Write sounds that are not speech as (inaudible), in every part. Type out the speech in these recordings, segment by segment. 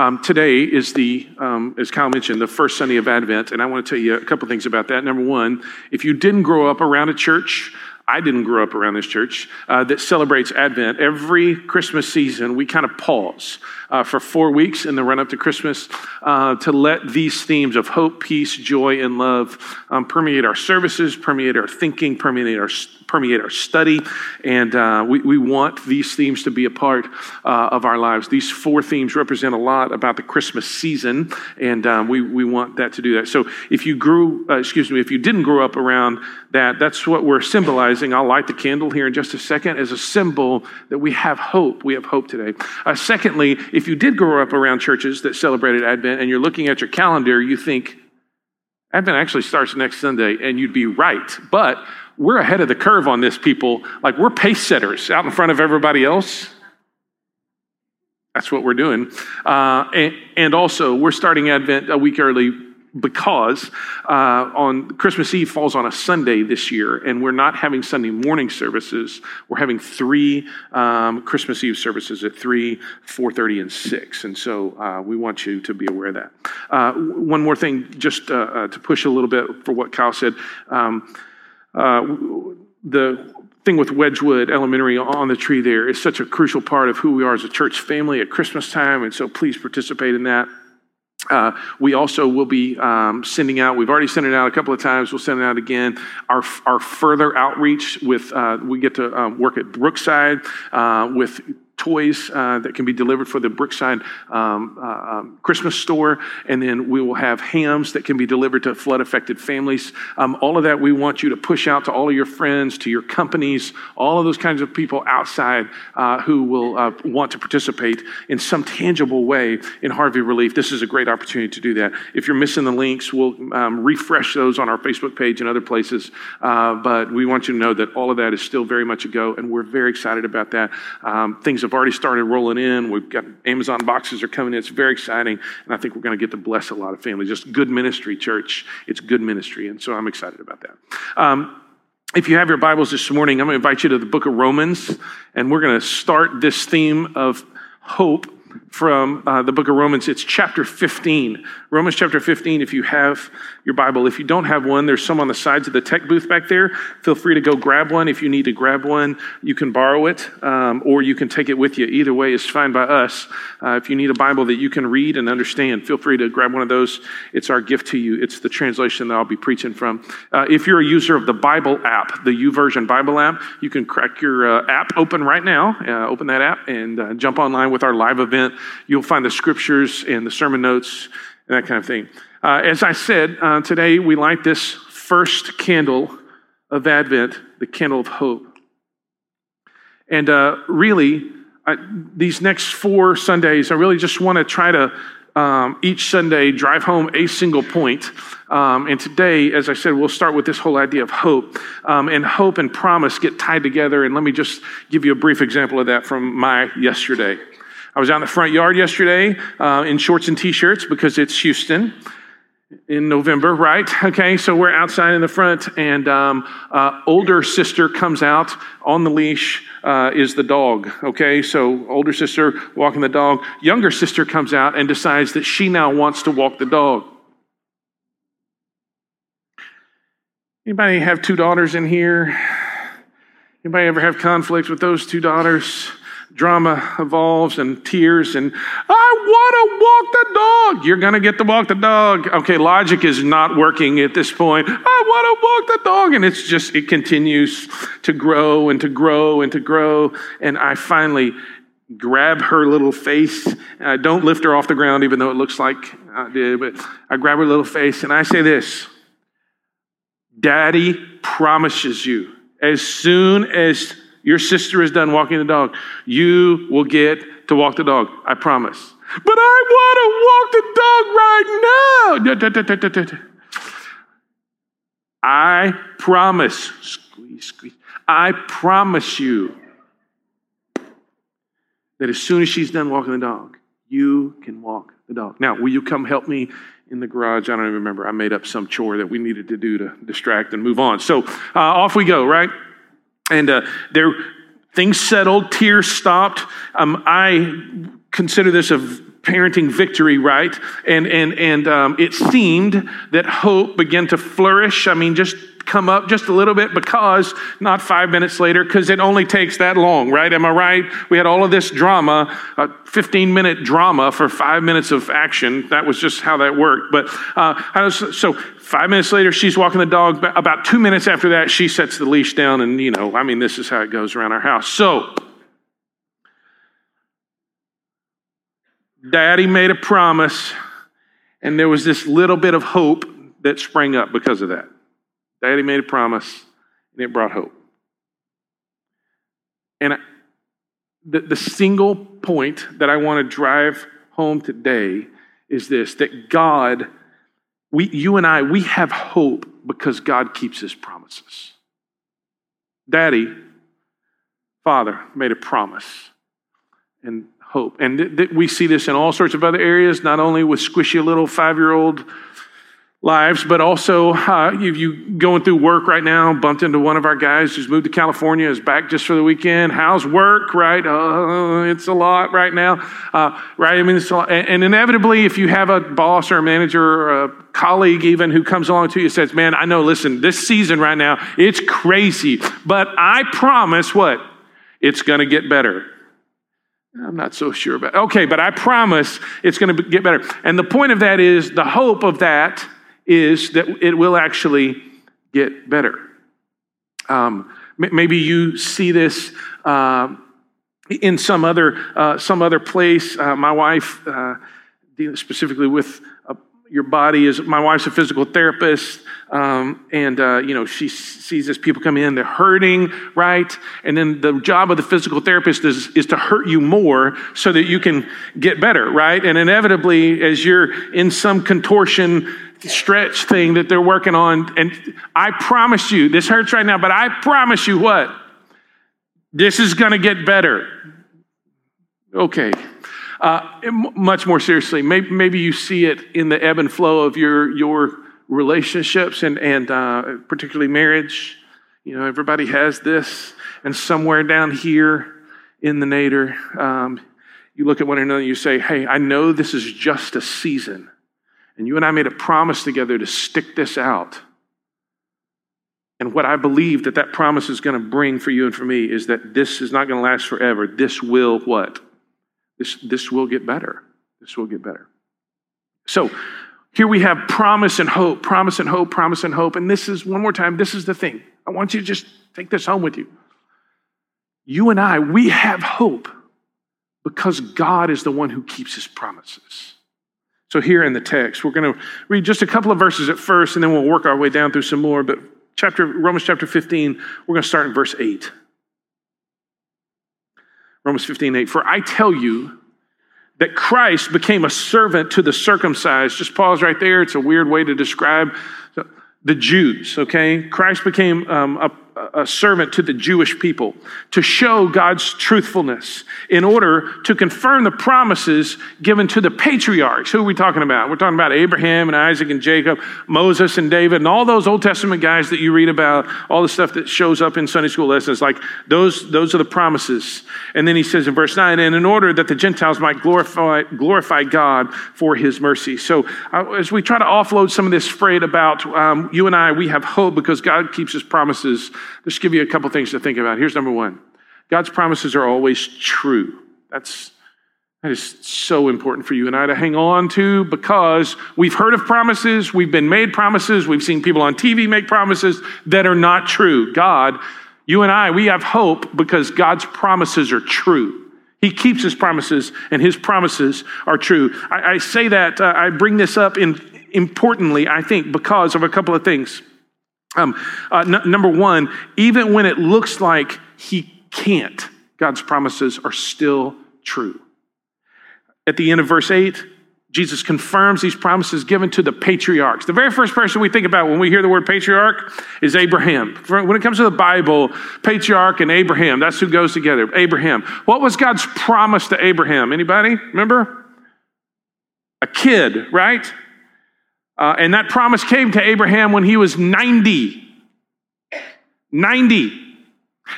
Um, today is the, um, as Kyle mentioned, the first Sunday of Advent, and I want to tell you a couple things about that. Number one, if you didn't grow up around a church, I didn't grow up around this church uh, that celebrates Advent. Every Christmas season, we kind of pause uh, for four weeks in the run up to Christmas uh, to let these themes of hope, peace, joy, and love um, permeate our services, permeate our thinking, permeate our permeate our study, and uh, we, we want these themes to be a part uh, of our lives. These four themes represent a lot about the Christmas season, and um, we, we want that to do that. So if you grew, uh, excuse me, if you didn't grow up around that, that's what we're symbolizing. I'll light the candle here in just a second as a symbol that we have hope. We have hope today. Uh, secondly, if you did grow up around churches that celebrated Advent and you're looking at your calendar, you think, Advent actually starts next Sunday, and you'd be right. But we're ahead of the curve on this, people. Like we're pace setters out in front of everybody else. That's what we're doing. Uh, and, and, also, we're starting Advent a week early because uh, on Christmas Eve falls on a Sunday this year, and we're not having Sunday morning services. We're having three um, Christmas Eve services at three, four thirty, and six. And so uh, we want you to be aware of that. Uh, one more thing, just uh, uh, to push a little bit for what Kyle said. Um, uh, the thing with Wedgewood Elementary on the tree there is such a crucial part of who we are as a church family at Christmas time, and so please participate in that. Uh, we also will be um, sending out, we've already sent it out a couple of times, we'll send it out again. Our, our further outreach with, uh, we get to um, work at Brookside uh, with toys uh, that can be delivered for the Brookside um, uh, um, Christmas store, and then we will have hams that can be delivered to flood affected families. Um, all of that we want you to push out to all of your friends, to your companies, all of those kinds of people outside uh, who will uh, want to participate in some tangible way in Harvey Relief. This is a great opportunity to do that. If you're missing the links, we'll um, refresh those on our Facebook page and other places. Uh, but we want you to know that all of that is still very much a go, and we're very excited about that. Um, things have have already started rolling in. We've got Amazon boxes are coming in. It's very exciting. And I think we're going to get to bless a lot of families. Just good ministry, church. It's good ministry. And so I'm excited about that. Um, if you have your Bibles this morning, I'm going to invite you to the book of Romans. And we're going to start this theme of hope from uh, the book of Romans. It's chapter 15. Romans chapter 15, if you have your Bible. If you don't have one, there's some on the sides of the tech booth back there. Feel free to go grab one. If you need to grab one, you can borrow it um, or you can take it with you. Either way is fine by us. Uh, if you need a Bible that you can read and understand, feel free to grab one of those. It's our gift to you. It's the translation that I'll be preaching from. Uh, if you're a user of the Bible app, the YouVersion Bible app, you can crack your uh, app open right now. Uh, open that app and uh, jump online with our live event. You'll find the scriptures and the sermon notes and that kind of thing. Uh, as I said, uh, today we light this first candle of Advent, the candle of hope. And uh, really, I, these next four Sundays, I really just want to try to um, each Sunday drive home a single point. Um, and today, as I said, we'll start with this whole idea of hope. Um, and hope and promise get tied together. And let me just give you a brief example of that from my yesterday. I was out in the front yard yesterday uh, in shorts and t shirts because it's Houston in November, right? (laughs) Okay, so we're outside in the front, and um, uh, older sister comes out on the leash. Uh, is the dog okay? So older sister walking the dog. Younger sister comes out and decides that she now wants to walk the dog. Anybody have two daughters in here? Anybody ever have conflicts with those two daughters? Drama evolves and tears and I want to walk the dog. You're going to get to walk the dog. Okay, logic is not working at this point. I want to walk the dog. And it's just, it continues to grow and to grow and to grow. And I finally grab her little face. I don't lift her off the ground, even though it looks like I did, but I grab her little face and I say this Daddy promises you, as soon as your sister is done walking the dog. You will get to walk the dog. I promise. But I want to walk the dog right now. I promise. Squeeze, squeeze. I promise you that as soon as she's done walking the dog, you can walk the dog. Now, will you come help me in the garage? I don't even remember. I made up some chore that we needed to do to distract and move on. So uh, off we go, right? And uh, there, things settled, tears stopped. Um, I consider this a parenting victory, right? And and and um, it seemed that hope began to flourish. I mean, just come up just a little bit because not five minutes later, because it only takes that long, right? Am I right? We had all of this drama, a 15 minute drama for five minutes of action. That was just how that worked. But uh, was, so five minutes later, she's walking the dog. About two minutes after that, she sets the leash down, and you know, I mean, this is how it goes around our house. So Daddy made a promise, and there was this little bit of hope that sprang up because of that. Daddy made a promise, and it brought hope. And the, the single point that I want to drive home today is this that God, we, you and I, we have hope because God keeps his promises. Daddy, Father, made a promise. And hope. And th- th- we see this in all sorts of other areas, not only with squishy little five year old lives, but also uh, you, you going through work right now, bumped into one of our guys who's moved to California, is back just for the weekend. How's work, right? Uh, it's a lot right now, uh, right? I mean, it's. And, inevitably, if you have a boss or a manager or a colleague even who comes along to you says, man, I know, listen, this season right now, it's crazy, but I promise what? It's going to get better. I'm not so sure about. Okay, but I promise it's going to get better. And the point of that is the hope of that is that it will actually get better. Um, maybe you see this uh, in some other uh, some other place. Uh, my wife, uh, specifically with your body is my wife's a physical therapist um, and uh, you know she sees as people come in they're hurting right? And then the job of the physical therapist is, is to hurt you more so that you can get better right? And inevitably as you're in some contortion stretch thing that they're working on and i promise you this hurts right now but i promise you what? This is going to get better. Okay uh, much more seriously, maybe, maybe, you see it in the ebb and flow of your, your relationships and, and uh, particularly marriage. You know, everybody has this, and somewhere down here in the nadir, um, you look at one another and you say, Hey, I know this is just a season. And you and I made a promise together to stick this out. And what I believe that that promise is going to bring for you and for me is that this is not going to last forever. This will what? This, this will get better. This will get better. So here we have promise and hope, promise and hope, promise and hope. And this is, one more time, this is the thing. I want you to just take this home with you. You and I, we have hope because God is the one who keeps his promises. So, here in the text, we're going to read just a couple of verses at first, and then we'll work our way down through some more. But chapter Romans chapter 15, we're going to start in verse 8. Romans 15, 8. For I tell you that Christ became a servant to the circumcised. Just pause right there. It's a weird way to describe the Jews, okay? Christ became um, a a servant to the Jewish people to show God's truthfulness in order to confirm the promises given to the patriarchs. Who are we talking about? We're talking about Abraham and Isaac and Jacob, Moses and David, and all those Old Testament guys that you read about, all the stuff that shows up in Sunday school lessons. Like those, those are the promises. And then he says in verse 9, and in order that the Gentiles might glorify, glorify God for his mercy. So uh, as we try to offload some of this freight about um, you and I, we have hope because God keeps his promises just give you a couple things to think about. Here's number one God's promises are always true. That's that is so important for you and I to hang on to because we've heard of promises, we've been made promises, we've seen people on TV make promises that are not true. God, you and I, we have hope because God's promises are true. He keeps his promises, and his promises are true. I, I say that, uh, I bring this up in, importantly, I think, because of a couple of things. Um, uh, n- number one, even when it looks like he can't, God's promises are still true. At the end of verse 8, Jesus confirms these promises given to the patriarchs. The very first person we think about when we hear the word patriarch is Abraham. When it comes to the Bible, patriarch and Abraham, that's who goes together. Abraham. What was God's promise to Abraham? Anybody? Remember? A kid, right? Uh, and that promise came to Abraham when he was 90. 90.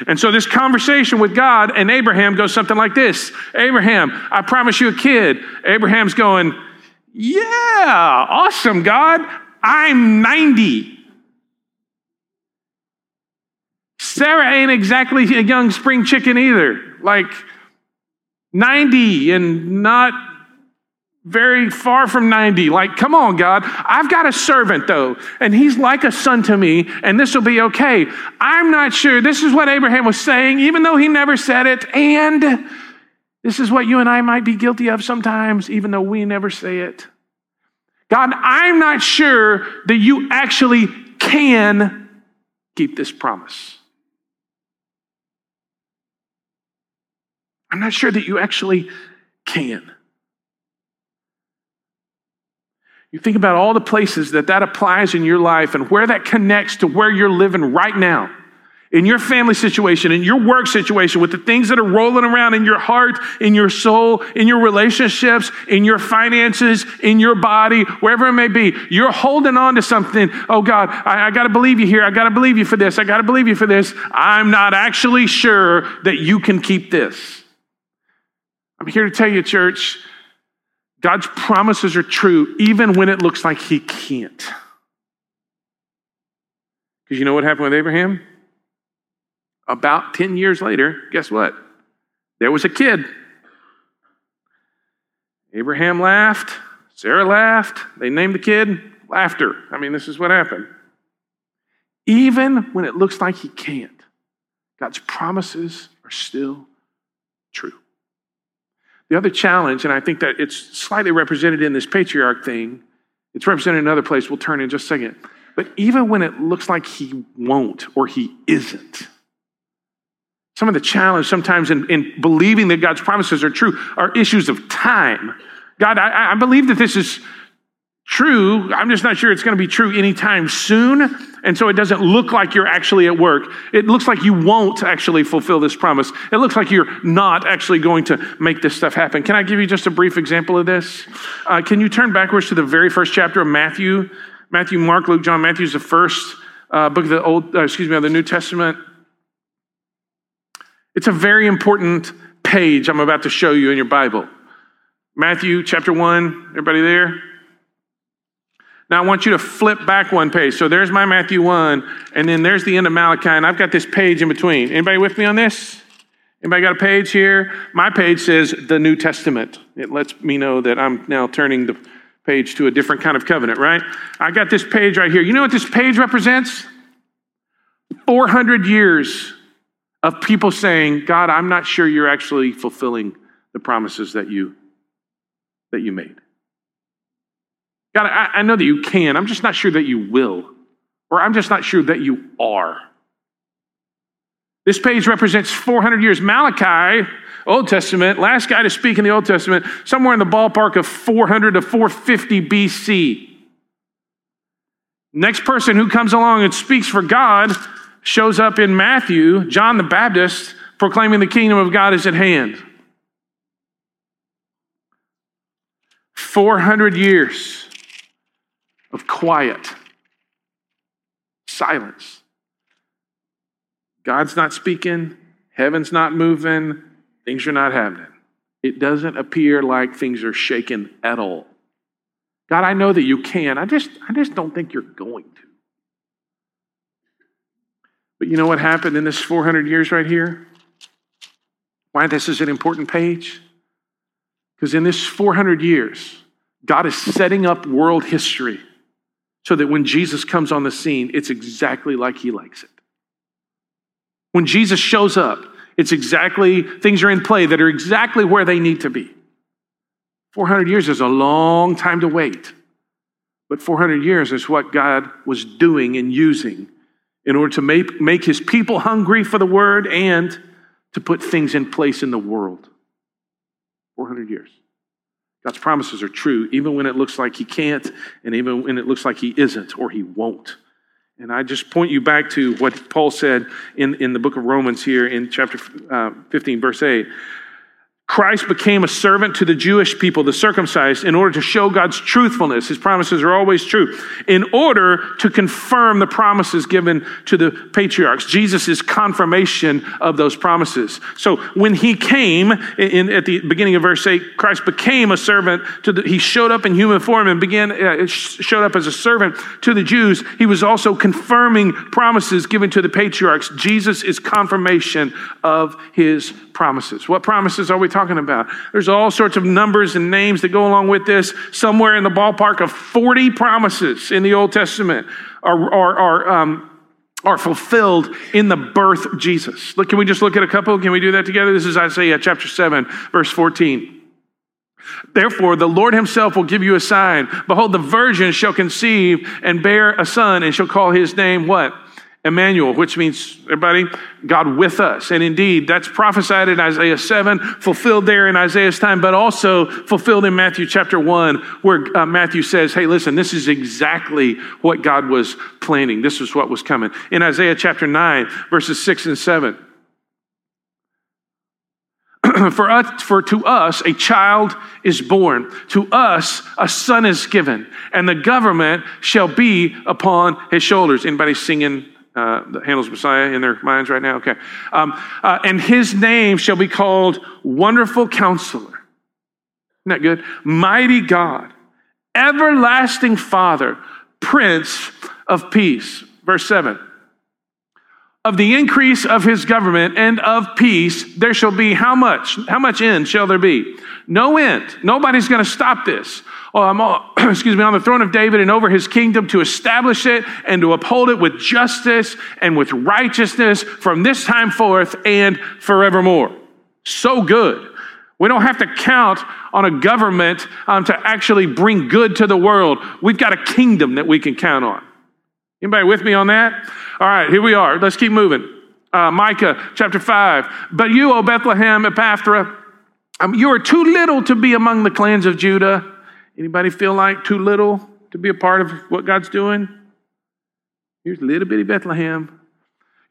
And so this conversation with God and Abraham goes something like this Abraham, I promise you a kid. Abraham's going, Yeah, awesome, God. I'm 90. Sarah ain't exactly a young spring chicken either. Like 90 and not very far from 90. Like, come on, God. I've got a servant, though, and he's like a son to me, and this will be okay. I'm not sure. This is what Abraham was saying, even though he never said it. And this is what you and I might be guilty of sometimes, even though we never say it. God, I'm not sure that you actually can keep this promise. I'm not sure that you actually can. You think about all the places that that applies in your life and where that connects to where you're living right now. In your family situation, in your work situation, with the things that are rolling around in your heart, in your soul, in your relationships, in your finances, in your body, wherever it may be, you're holding on to something. Oh God, I, I got to believe you here. I got to believe you for this. I got to believe you for this. I'm not actually sure that you can keep this. I'm here to tell you, church, God's promises are true even when it looks like he can't. Because you know what happened with Abraham? About 10 years later, guess what? There was a kid. Abraham laughed, Sarah laughed, they named the kid Laughter. I mean, this is what happened. Even when it looks like he can't, God's promises are still true. The other challenge, and I think that it's slightly represented in this patriarch thing, it's represented in another place. We'll turn in just a second. But even when it looks like he won't or he isn't, some of the challenge sometimes in, in believing that God's promises are true are issues of time. God, I, I believe that this is true. I'm just not sure it's going to be true anytime soon. And so it doesn't look like you're actually at work. It looks like you won't actually fulfill this promise. It looks like you're not actually going to make this stuff happen. Can I give you just a brief example of this? Uh, can you turn backwards to the very first chapter of Matthew? Matthew, Mark, Luke, John. Matthew's the first uh, book of the Old, uh, excuse me, of the New Testament. It's a very important page I'm about to show you in your Bible. Matthew chapter 1, everybody there? Now I want you to flip back one page. So there's my Matthew 1, and then there's the end of Malachi, and I've got this page in between. Anybody with me on this? Anybody got a page here? My page says the New Testament. It lets me know that I'm now turning the page to a different kind of covenant, right? I got this page right here. You know what this page represents? 400 years of people saying, God, I'm not sure you're actually fulfilling the promises that you, that you made. God, I, I know that you can. I'm just not sure that you will. Or I'm just not sure that you are. This page represents 400 years. Malachi, Old Testament, last guy to speak in the Old Testament, somewhere in the ballpark of 400 to 450 BC. Next person who comes along and speaks for God shows up in Matthew, John the Baptist, proclaiming the kingdom of God is at hand. 400 years of quiet, silence. God's not speaking, heaven's not moving, things are not happening. It doesn't appear like things are shaken at all. God, I know that you can. I just, I just don't think you're going to. But you know what happened in this 400 years right here? Why this is an important page? Because in this 400 years, God is setting up world history so that when Jesus comes on the scene, it's exactly like he likes it. When Jesus shows up, it's exactly, things are in play that are exactly where they need to be. 400 years is a long time to wait. But 400 years is what God was doing and using in order to make, make his people hungry for the word and to put things in place in the world. 400 years. God's promises are true, even when it looks like He can't, and even when it looks like He isn't or He won't. And I just point you back to what Paul said in, in the book of Romans here in chapter uh, 15, verse 8. Christ became a servant to the Jewish people, the circumcised, in order to show God's truthfulness. His promises are always true. In order to confirm the promises given to the patriarchs. Jesus is confirmation of those promises. So when he came, in, at the beginning of verse 8, Christ became a servant to the, he showed up in human form and began, uh, showed up as a servant to the Jews. He was also confirming promises given to the patriarchs. Jesus is confirmation of his promises. What promises are we talking about? There's all sorts of numbers and names that go along with this. Somewhere in the ballpark of 40 promises in the Old Testament are, are, are, um, are fulfilled in the birth of Jesus. Look, can we just look at a couple? Can we do that together? This is Isaiah chapter 7, verse 14. Therefore, the Lord himself will give you a sign. Behold, the virgin shall conceive and bear a son, and shall call his name what? Emmanuel, which means, everybody, God with us. And indeed, that's prophesied in Isaiah 7, fulfilled there in Isaiah's time, but also fulfilled in Matthew chapter 1, where uh, Matthew says, hey, listen, this is exactly what God was planning. This is what was coming. In Isaiah chapter 9, verses 6 and 7. (clears throat) for us for to us a child is born to us a son is given and the government shall be upon his shoulders anybody singing uh, that Handel's Messiah in their minds right now? Okay. Um, uh, and his name shall be called Wonderful Counselor. Isn't that good? Mighty God, Everlasting Father, Prince of Peace. Verse 7 of the increase of his government and of peace, there shall be how much? How much end shall there be? No end. Nobody's going to stop this. Oh, I'm all, (clears throat) excuse me, on the throne of David and over his kingdom to establish it and to uphold it with justice and with righteousness from this time forth and forevermore. So good. We don't have to count on a government um, to actually bring good to the world. We've got a kingdom that we can count on. Anybody with me on that? All right, here we are. Let's keep moving. Uh, Micah chapter 5. But you, O Bethlehem Ephrathah, um, you are too little to be among the clans of Judah. Anybody feel like too little to be a part of what God's doing? Here's a little bitty Bethlehem.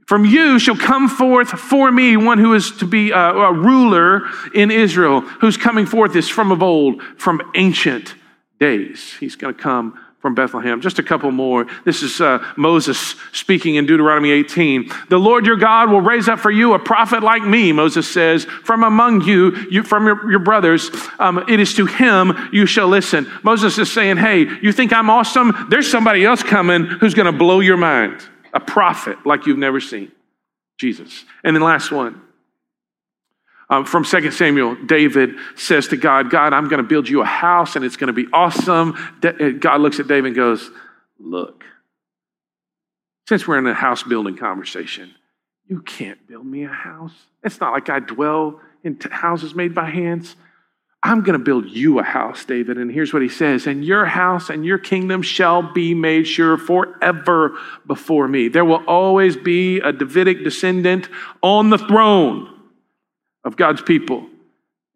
From you shall come forth for me one who is to be a, a ruler in Israel, whose coming forth is from of old, from ancient days. He's going to come from Bethlehem. Just a couple more. This is uh, Moses speaking in Deuteronomy 18. The Lord your God will raise up for you a prophet like me, Moses says, from among you, you from your, your brothers. Um, it is to him you shall listen. Moses is saying, Hey, you think I'm awesome? There's somebody else coming who's going to blow your mind. A prophet like you've never seen. Jesus. And then last one. Um, from 2 Samuel, David says to God, God, I'm going to build you a house and it's going to be awesome. Uh, God looks at David and goes, Look, since we're in a house building conversation, you can't build me a house. It's not like I dwell in t- houses made by hands. I'm going to build you a house, David. And here's what he says And your house and your kingdom shall be made sure forever before me. There will always be a Davidic descendant on the throne of God's people.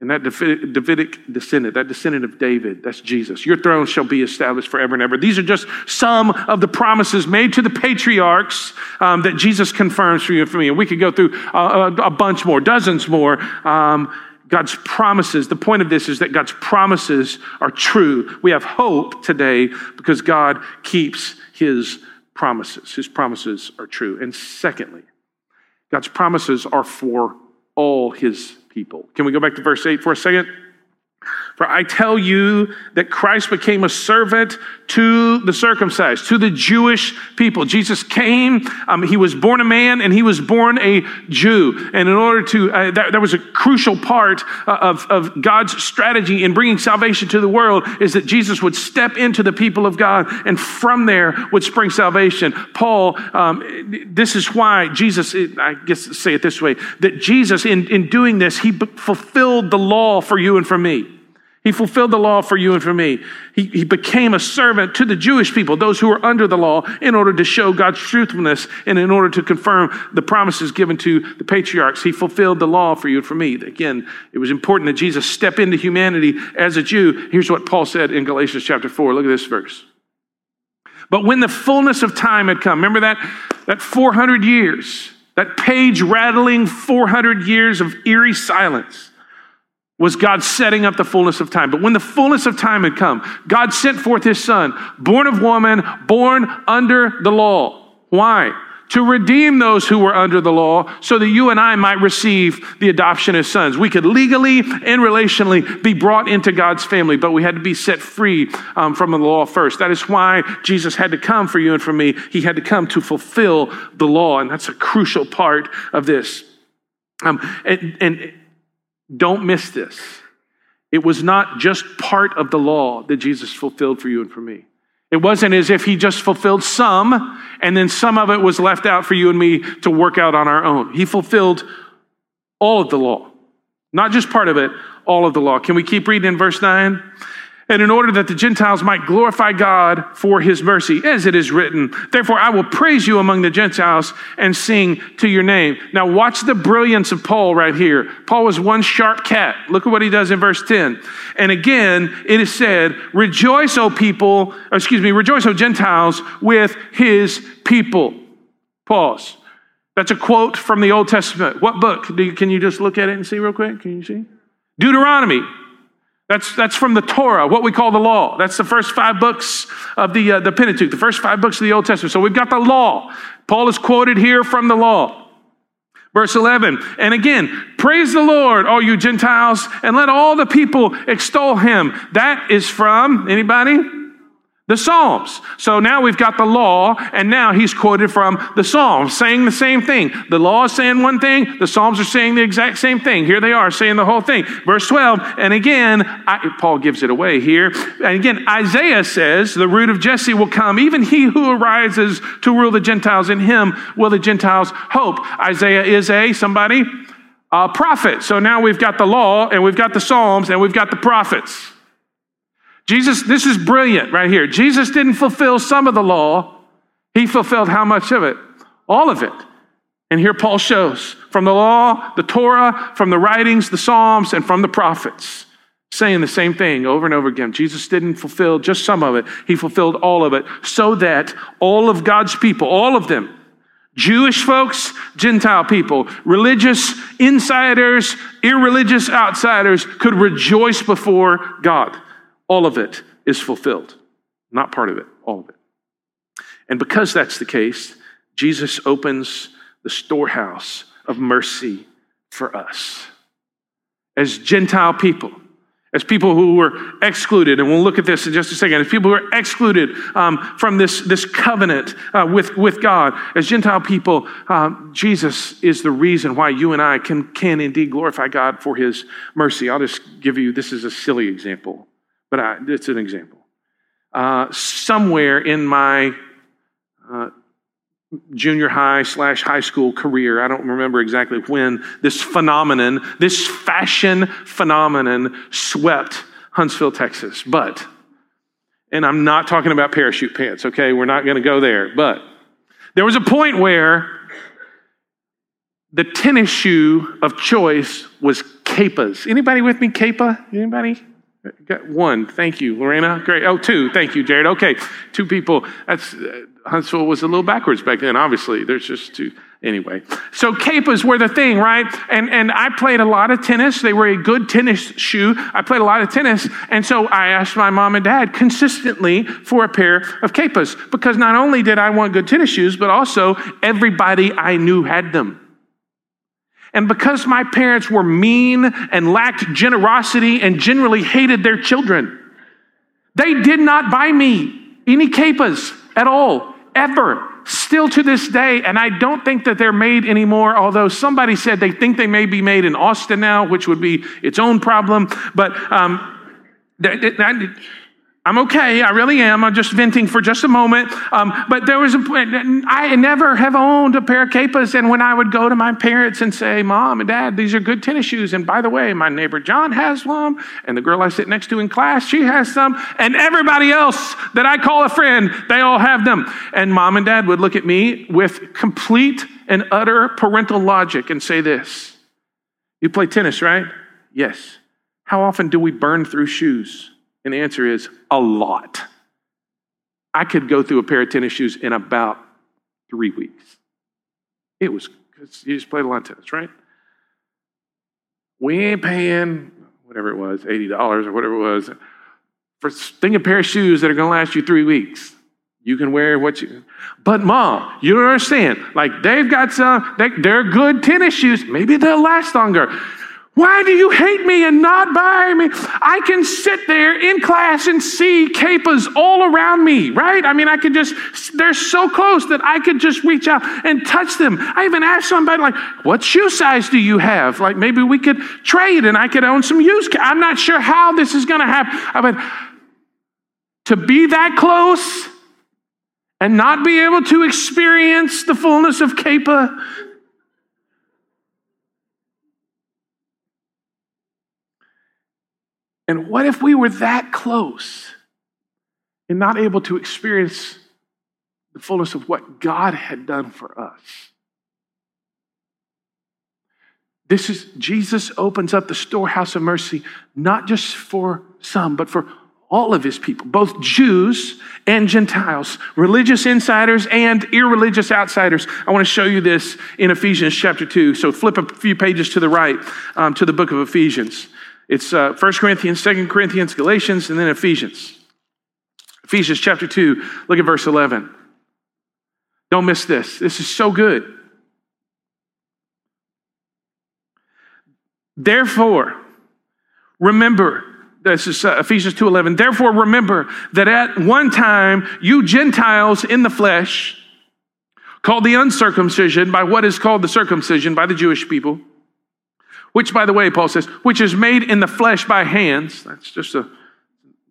And that Davidic descendant, that descendant of David, that's Jesus. Your throne shall be established forever and ever. These are just some of the promises made to the patriarchs um, that Jesus confirms for you and for me. And we could go through a, a bunch more, dozens more. Um, God's promises, the point of this is that God's promises are true. We have hope today because God keeps his promises. His promises are true. And secondly, God's promises are for all his people. Can we go back to verse 8 for a second? For I tell you that Christ became a servant to the circumcised, to the Jewish people. Jesus came, um, he was born a man, and he was born a Jew. And in order to, uh, that, that, was a crucial part uh, of, of God's strategy in bringing salvation to the world, is that Jesus would step into the people of God, and from there would spring salvation. Paul, um, this is why Jesus, I guess say it this way, that Jesus, in, in doing this, he fulfilled the law for you and for me. He fulfilled the law for you and for me. He, he became a servant to the Jewish people, those who were under the law, in order to show God's truthfulness and in order to confirm the promises given to the patriarchs. He fulfilled the law for you and for me. Again, it was important that Jesus step into humanity as a Jew. Here's what Paul said in Galatians chapter 4. Look at this verse. But when the fullness of time had come, remember that, that 400 years, that page rattling 400 years of eerie silence was God setting up the fullness of time. But when the fullness of time had come, God sent forth his son, born of woman, born under the law. Why? To redeem those who were under the law so that you and I might receive the adoption as sons. We could legally and relationally be brought into God's family, but we had to be set free um, from the law first. That is why Jesus had to come for you and for me. He had to come to fulfill the law, and that's a crucial part of this. Um, and, and don't miss this. It was not just part of the law that Jesus fulfilled for you and for me. It wasn't as if he just fulfilled some and then some of it was left out for you and me to work out on our own. He fulfilled all of the law, not just part of it, all of the law. Can we keep reading in verse 9? And in order that the Gentiles might glorify God for his mercy, as it is written, Therefore I will praise you among the Gentiles and sing to your name. Now, watch the brilliance of Paul right here. Paul was one sharp cat. Look at what he does in verse 10. And again, it is said, Rejoice, O people, excuse me, rejoice, O Gentiles, with his people. Pause. That's a quote from the Old Testament. What book? You, can you just look at it and see real quick? Can you see? Deuteronomy. That's, that's from the Torah, what we call the law. That's the first five books of the, uh, the Pentateuch, the first five books of the Old Testament. So we've got the law. Paul is quoted here from the law. Verse 11, and again, praise the Lord, all you Gentiles, and let all the people extol him. That is from, anybody? The Psalms. So now we've got the law, and now he's quoted from the Psalms, saying the same thing. The law is saying one thing, the Psalms are saying the exact same thing. Here they are saying the whole thing. Verse 12, and again, I, Paul gives it away here. And again, Isaiah says, The root of Jesse will come, even he who arises to rule the Gentiles. In him will the Gentiles hope. Isaiah is a, somebody, a prophet. So now we've got the law, and we've got the Psalms, and we've got the prophets. Jesus, this is brilliant right here. Jesus didn't fulfill some of the law, he fulfilled how much of it? All of it. And here Paul shows from the law, the Torah, from the writings, the Psalms, and from the prophets, saying the same thing over and over again. Jesus didn't fulfill just some of it, he fulfilled all of it so that all of God's people, all of them, Jewish folks, Gentile people, religious insiders, irreligious outsiders could rejoice before God all of it is fulfilled. Not part of it, all of it. And because that's the case, Jesus opens the storehouse of mercy for us. As Gentile people, as people who were excluded, and we'll look at this in just a second, as people who are excluded um, from this, this covenant uh, with, with God, as Gentile people, um, Jesus is the reason why you and I can, can indeed glorify God for his mercy. I'll just give you this is a silly example but I, it's an example. Uh, somewhere in my uh, junior high slash high school career, I don't remember exactly when, this phenomenon, this fashion phenomenon swept Huntsville, Texas. But, and I'm not talking about parachute pants, okay? We're not going to go there. But there was a point where the tennis shoe of choice was Kaepas. Anybody with me, Kaepa? Anybody? One. Thank you, Lorena. Great. Oh, two. Thank you, Jared. Okay, two people. That's uh, Huntsville was a little backwards back then. Obviously, there's just two. Anyway, so Kaepas were the thing, right? And and I played a lot of tennis. They were a good tennis shoe. I played a lot of tennis, and so I asked my mom and dad consistently for a pair of Kaepas because not only did I want good tennis shoes, but also everybody I knew had them. And because my parents were mean and lacked generosity and generally hated their children, they did not buy me any Kaepas at all, ever. Still to this day, and I don't think that they're made anymore, although somebody said they think they may be made in Austin now, which would be its own problem. But um, I'm okay. I really am. I'm just venting for just a moment. Um, but there was a point, I never have owned a pair of Kaepas. And when I would go to my parents and say, Mom and Dad, these are good tennis shoes. And by the way, my neighbor John has one. And the girl I sit next to in class, she has some. And everybody else that I call a friend, they all have them. And mom and dad would look at me with complete and utter parental logic and say this You play tennis, right? Yes. How often do we burn through shoes? And the answer is a lot. I could go through a pair of tennis shoes in about three weeks. It was, because you just played a lot of tennis, right? We ain't paying whatever it was, $80 or whatever it was, for a thing of pair of shoes that are going to last you three weeks. You can wear what you, but mom, you don't understand. Like they've got some, they, they're good tennis shoes. Maybe they'll last longer. Why do you hate me and not buy me? I can sit there in class and see Kaepas all around me, right? I mean, I could just, they're so close that I could just reach out and touch them. I even asked somebody, like, what shoe size do you have? Like, maybe we could trade and I could own some used. I'm not sure how this is going to happen. Mean, to be that close and not be able to experience the fullness of Kaepa. And what if we were that close and not able to experience the fullness of what God had done for us? This is Jesus opens up the storehouse of mercy, not just for some, but for all of his people, both Jews and Gentiles, religious insiders and irreligious outsiders. I want to show you this in Ephesians chapter 2. So flip a few pages to the right um, to the book of Ephesians. It's uh, 1 Corinthians, 2 Corinthians, Galatians, and then Ephesians. Ephesians chapter 2, look at verse 11. Don't miss this. This is so good. Therefore, remember this is uh, Ephesians 2:11. Therefore remember that at one time you Gentiles in the flesh called the uncircumcision by what is called the circumcision by the Jewish people, which by the way Paul says, which is made in the flesh by hands. That's just a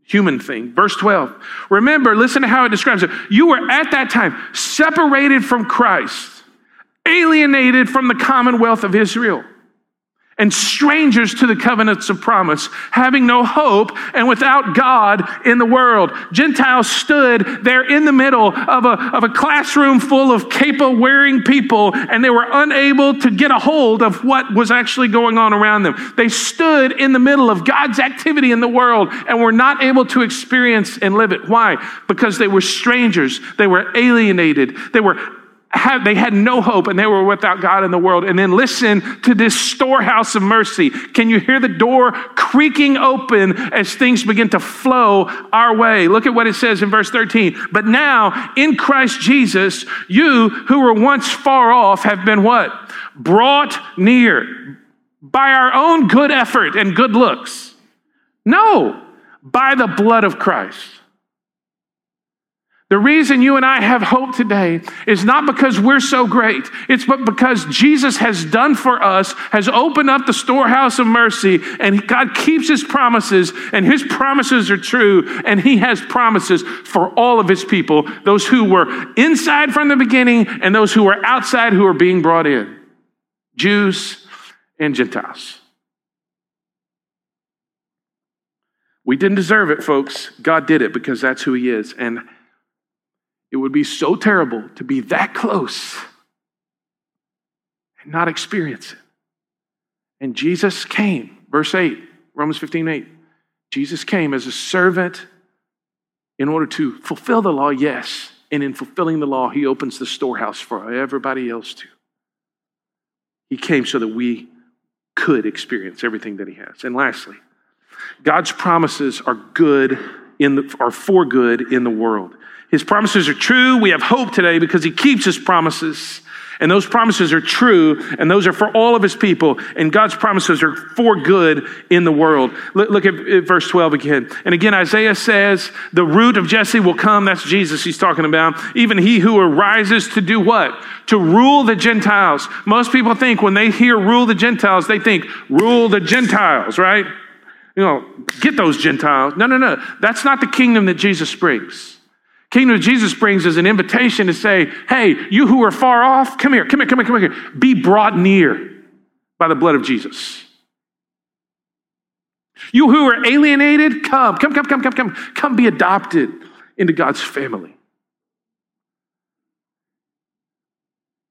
human thing. Verse 12. Remember, listen to how it describes it. You were at that time separated from Christ, alienated from the commonwealth of Israel and strangers to the covenants of promise, having no hope and without God in the world. Gentiles stood there in the middle of a, of a classroom full of Kaepa wearing people, and they were unable to get a hold of what was actually going on around them. They stood in the middle of God's activity in the world and were not able to experience and live it. Why? Because they were strangers, they were alienated, they were they had no hope and they were without God in the world. And then listen to this storehouse of mercy. Can you hear the door creaking open as things begin to flow our way? Look at what it says in verse 13. But now in Christ Jesus, you who were once far off have been what? Brought near by our own good effort and good looks. No, by the blood of Christ. The reason you and I have hope today is not because we're so great. It's but because Jesus has done for us, has opened up the storehouse of mercy, and God keeps his promises, and his promises are true, and he has promises for all of his people, those who were inside from the beginning and those who were outside who are being brought in. Jews and Gentiles. We didn't deserve it, folks. God did it because that's who he is. And it would be so terrible to be that close and not experience it. And Jesus came, verse 8, Romans 15 8. Jesus came as a servant in order to fulfill the law, yes. And in fulfilling the law, he opens the storehouse for everybody else to. He came so that we could experience everything that he has. And lastly, God's promises are good in the, are for good in the world. His promises are true. We have hope today because he keeps his promises. And those promises are true, and those are for all of his people. And God's promises are for good in the world. Look, at, verse 12 again. And again, Isaiah says, The root of Jesse will come. That's Jesus he's talking about. Even he who arises to do what? To rule the Gentiles. Most people think when they hear rule the Gentiles, they think rule the Gentiles, right? You know, get those Gentiles. No, no, no. That's not the kingdom that Jesus brings. Kingdom Jesus brings is an invitation to say, hey, you who are far off, come here, come here, come here, come here. Be brought near by the blood of Jesus. You who are alienated, come, come, come, come, come, come, come be adopted into God's family.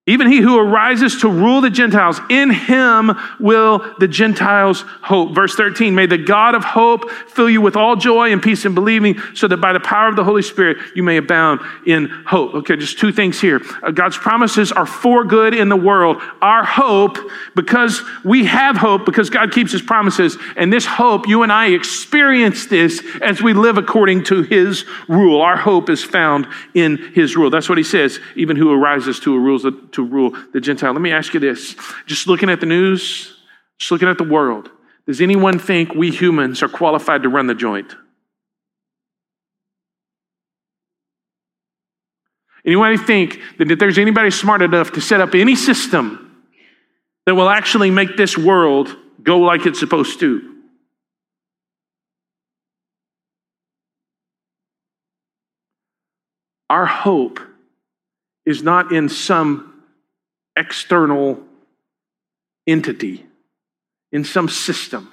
Even he who arises to rule the Gentiles, in him will the Gentiles hope. Verse 13, may the God of hope fill you with all joy and peace in believing, so that by the power of the Holy Spirit you may abound in hope. Okay, just two things here. Uh, God's promises are for good in the world. Our hope, because we have hope, because God keeps his promises, and this hope, you and I experience this as we live according to his rule. Our hope is found in his rule. That's what he says, even who arises to a rules to rule the Gentile. Let me ask you this just looking at the news, just looking at the world, does anyone think we humans are qualified to run the joint? Anyone think that if there's anybody smart enough to set up any system that will actually make this world go like it's supposed to? Our hope is not in some external entity, in some system.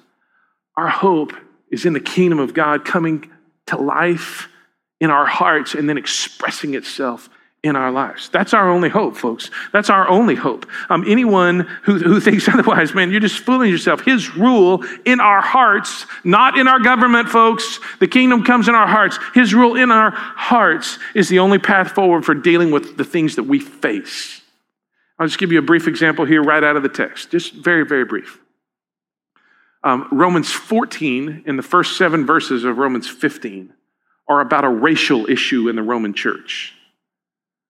Our hope is in the kingdom of God coming to life in our hearts and then expressing itself in our lives. That's our only hope, folks. That's our only hope. Um, anyone who, who thinks (laughs) otherwise, man, you're just fooling yourself. His rule in our hearts, not in our government, folks. The kingdom comes in our hearts. His rule in our hearts is the only path forward for dealing with the things that we face. I'll just give you a brief example here right out of the text, just very, very brief. Um, Romans 14 in the first seven verses of Romans 15 are about a racial issue in the Roman church.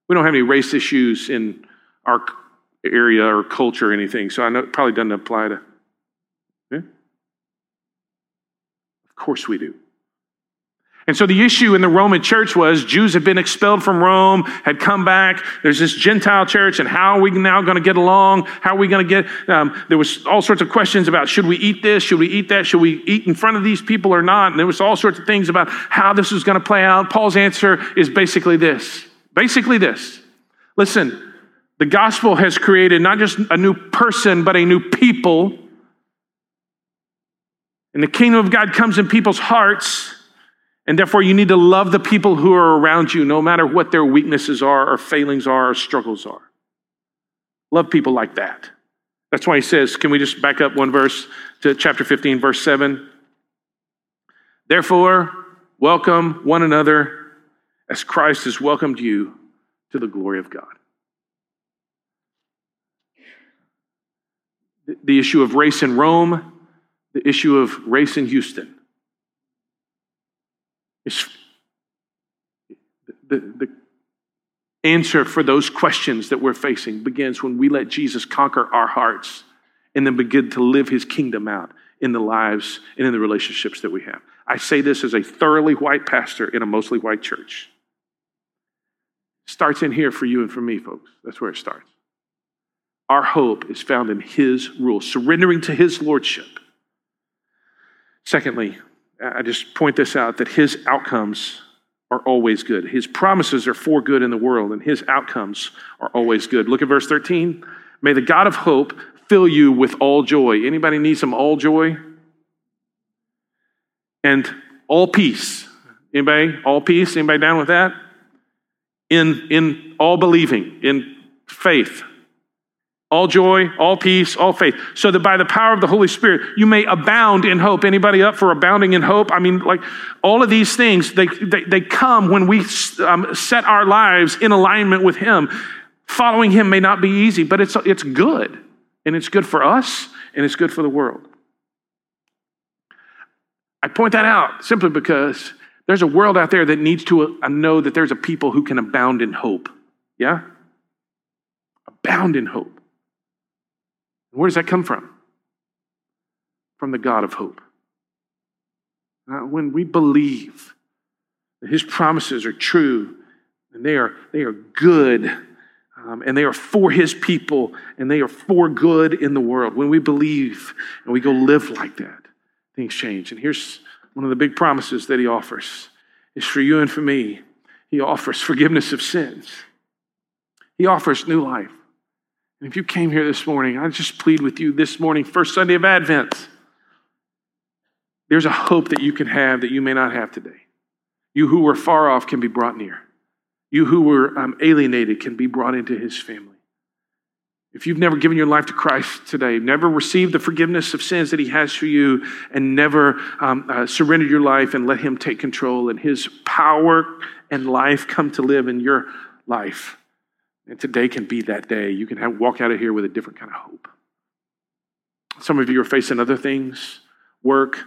We don't have any race issues in our area or culture or anything, so I know it probably doesn't apply to. Yeah? Of course we do. And so the issue in the Roman church was Jews had been expelled from Rome, had come back. There's this Gentile church, and how are we now going to get along? How are we going to get? Um, there was all sorts of questions about should we eat this? Should we eat that? Should we eat in front of these people or not? And there was all sorts of things about how this was going to play out. Paul's answer is basically this. Basically this. Listen, the gospel has created not just a new person, but a new people. And the kingdom of God comes in people's hearts. And therefore, you need to love the people who are around you, no matter what their weaknesses are, or failings are, or struggles are. Love people like that. That's why he says, can we just back up one verse to chapter 15, verse 7? Therefore, welcome one another as Christ has welcomed you to the glory of God. The issue of race in Rome, the issue of race in Houston is the, the answer for those questions that we're facing begins when we let Jesus conquer our hearts and then begin to live his kingdom out in the lives and in the relationships that we have. I say this as a thoroughly white pastor in a mostly white church. starts in here for you and for me, folks. That's where it starts. Our hope is found in his rule, surrendering to his lordship. Secondly, I just point this out that his outcomes are always good. His promises are for good in the world, and his outcomes are always good. Look at verse 13. May the God of hope fill you with all joy. Anybody need some all joy? And all peace. Anybody? All peace? Anybody down with that? In, in all believing, in faith all joy, all peace, all faith, so that by the power of the Holy Spirit you may abound in hope. Anybody up for abounding in hope? I mean, like all of these things, they, they, they come when we um, set our lives in alignment with Him. Following Him may not be easy, but it's, it's good. And it's good for us, and it's good for the world. I point that out simply because there's a world out there that needs to uh, know that there's a people who can abound in hope. Yeah? Abound in hope. Where does that come from? From the God of hope. Uh, when we believe that his promises are true and they are, they are good um, and they are for his people and they are for good in the world, when we believe and we go live like that, things change. And here's one of the big promises that he offers is for you and for me. He offers forgiveness of sins. He offers new life. And if you came here this morning, I just plead with you this morning, first Sunday of Advent. There's a hope that you can have that you may not have today. You who were far off can be brought near. You who were um, alienated can be brought into his family. If you've never given your life to Christ today, never received the forgiveness of sins that He has for you, and never um, uh, surrendered your life and let Him take control and His power and life come to live in your life, and today can be that day. You can have, walk out of here with a different kind of hope. Some of you are facing other things work,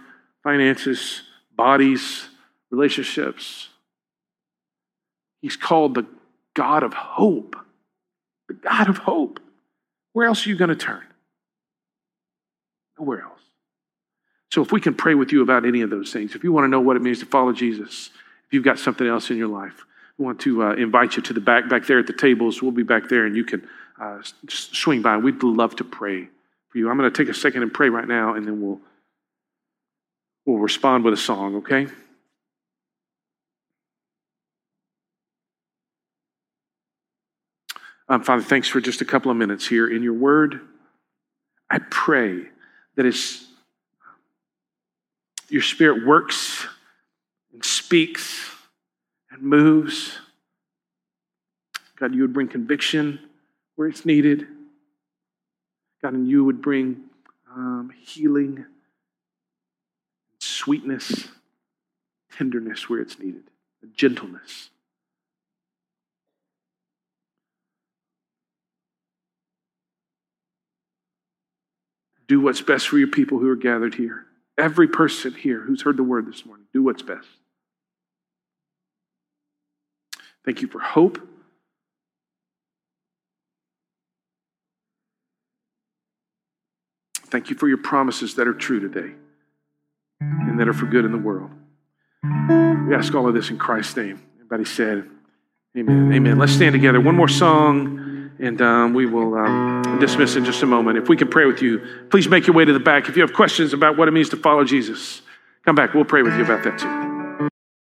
finances, bodies, relationships. He's called the God of hope. The God of hope. Where else are you going to turn? Nowhere else. So, if we can pray with you about any of those things, if you want to know what it means to follow Jesus, if you've got something else in your life, want to uh, invite you to the back, back there at the tables. We'll be back there and you can uh, swing by. We'd love to pray for you. I'm going to take a second and pray right now, and then we'll, we'll respond with a song, okay? Um, Father, thanks for just a couple of minutes here in your word. I pray that as your spirit works and speaks and moves, God, you would bring conviction where it's needed. God, and you would bring um, healing, sweetness, tenderness where it's needed, gentleness. Do what's best for your people who are gathered here. Every person here who's heard the word this morning, do what's best. Thank you for hope. Thank you for your promises that are true today and that are for good in the world. We ask all of this in Christ's name. Everybody said, Amen. Amen. Let's stand together. One more song and um, we will um, dismiss in just a moment. If we can pray with you, please make your way to the back. If you have questions about what it means to follow Jesus, come back. We'll pray with you about that too.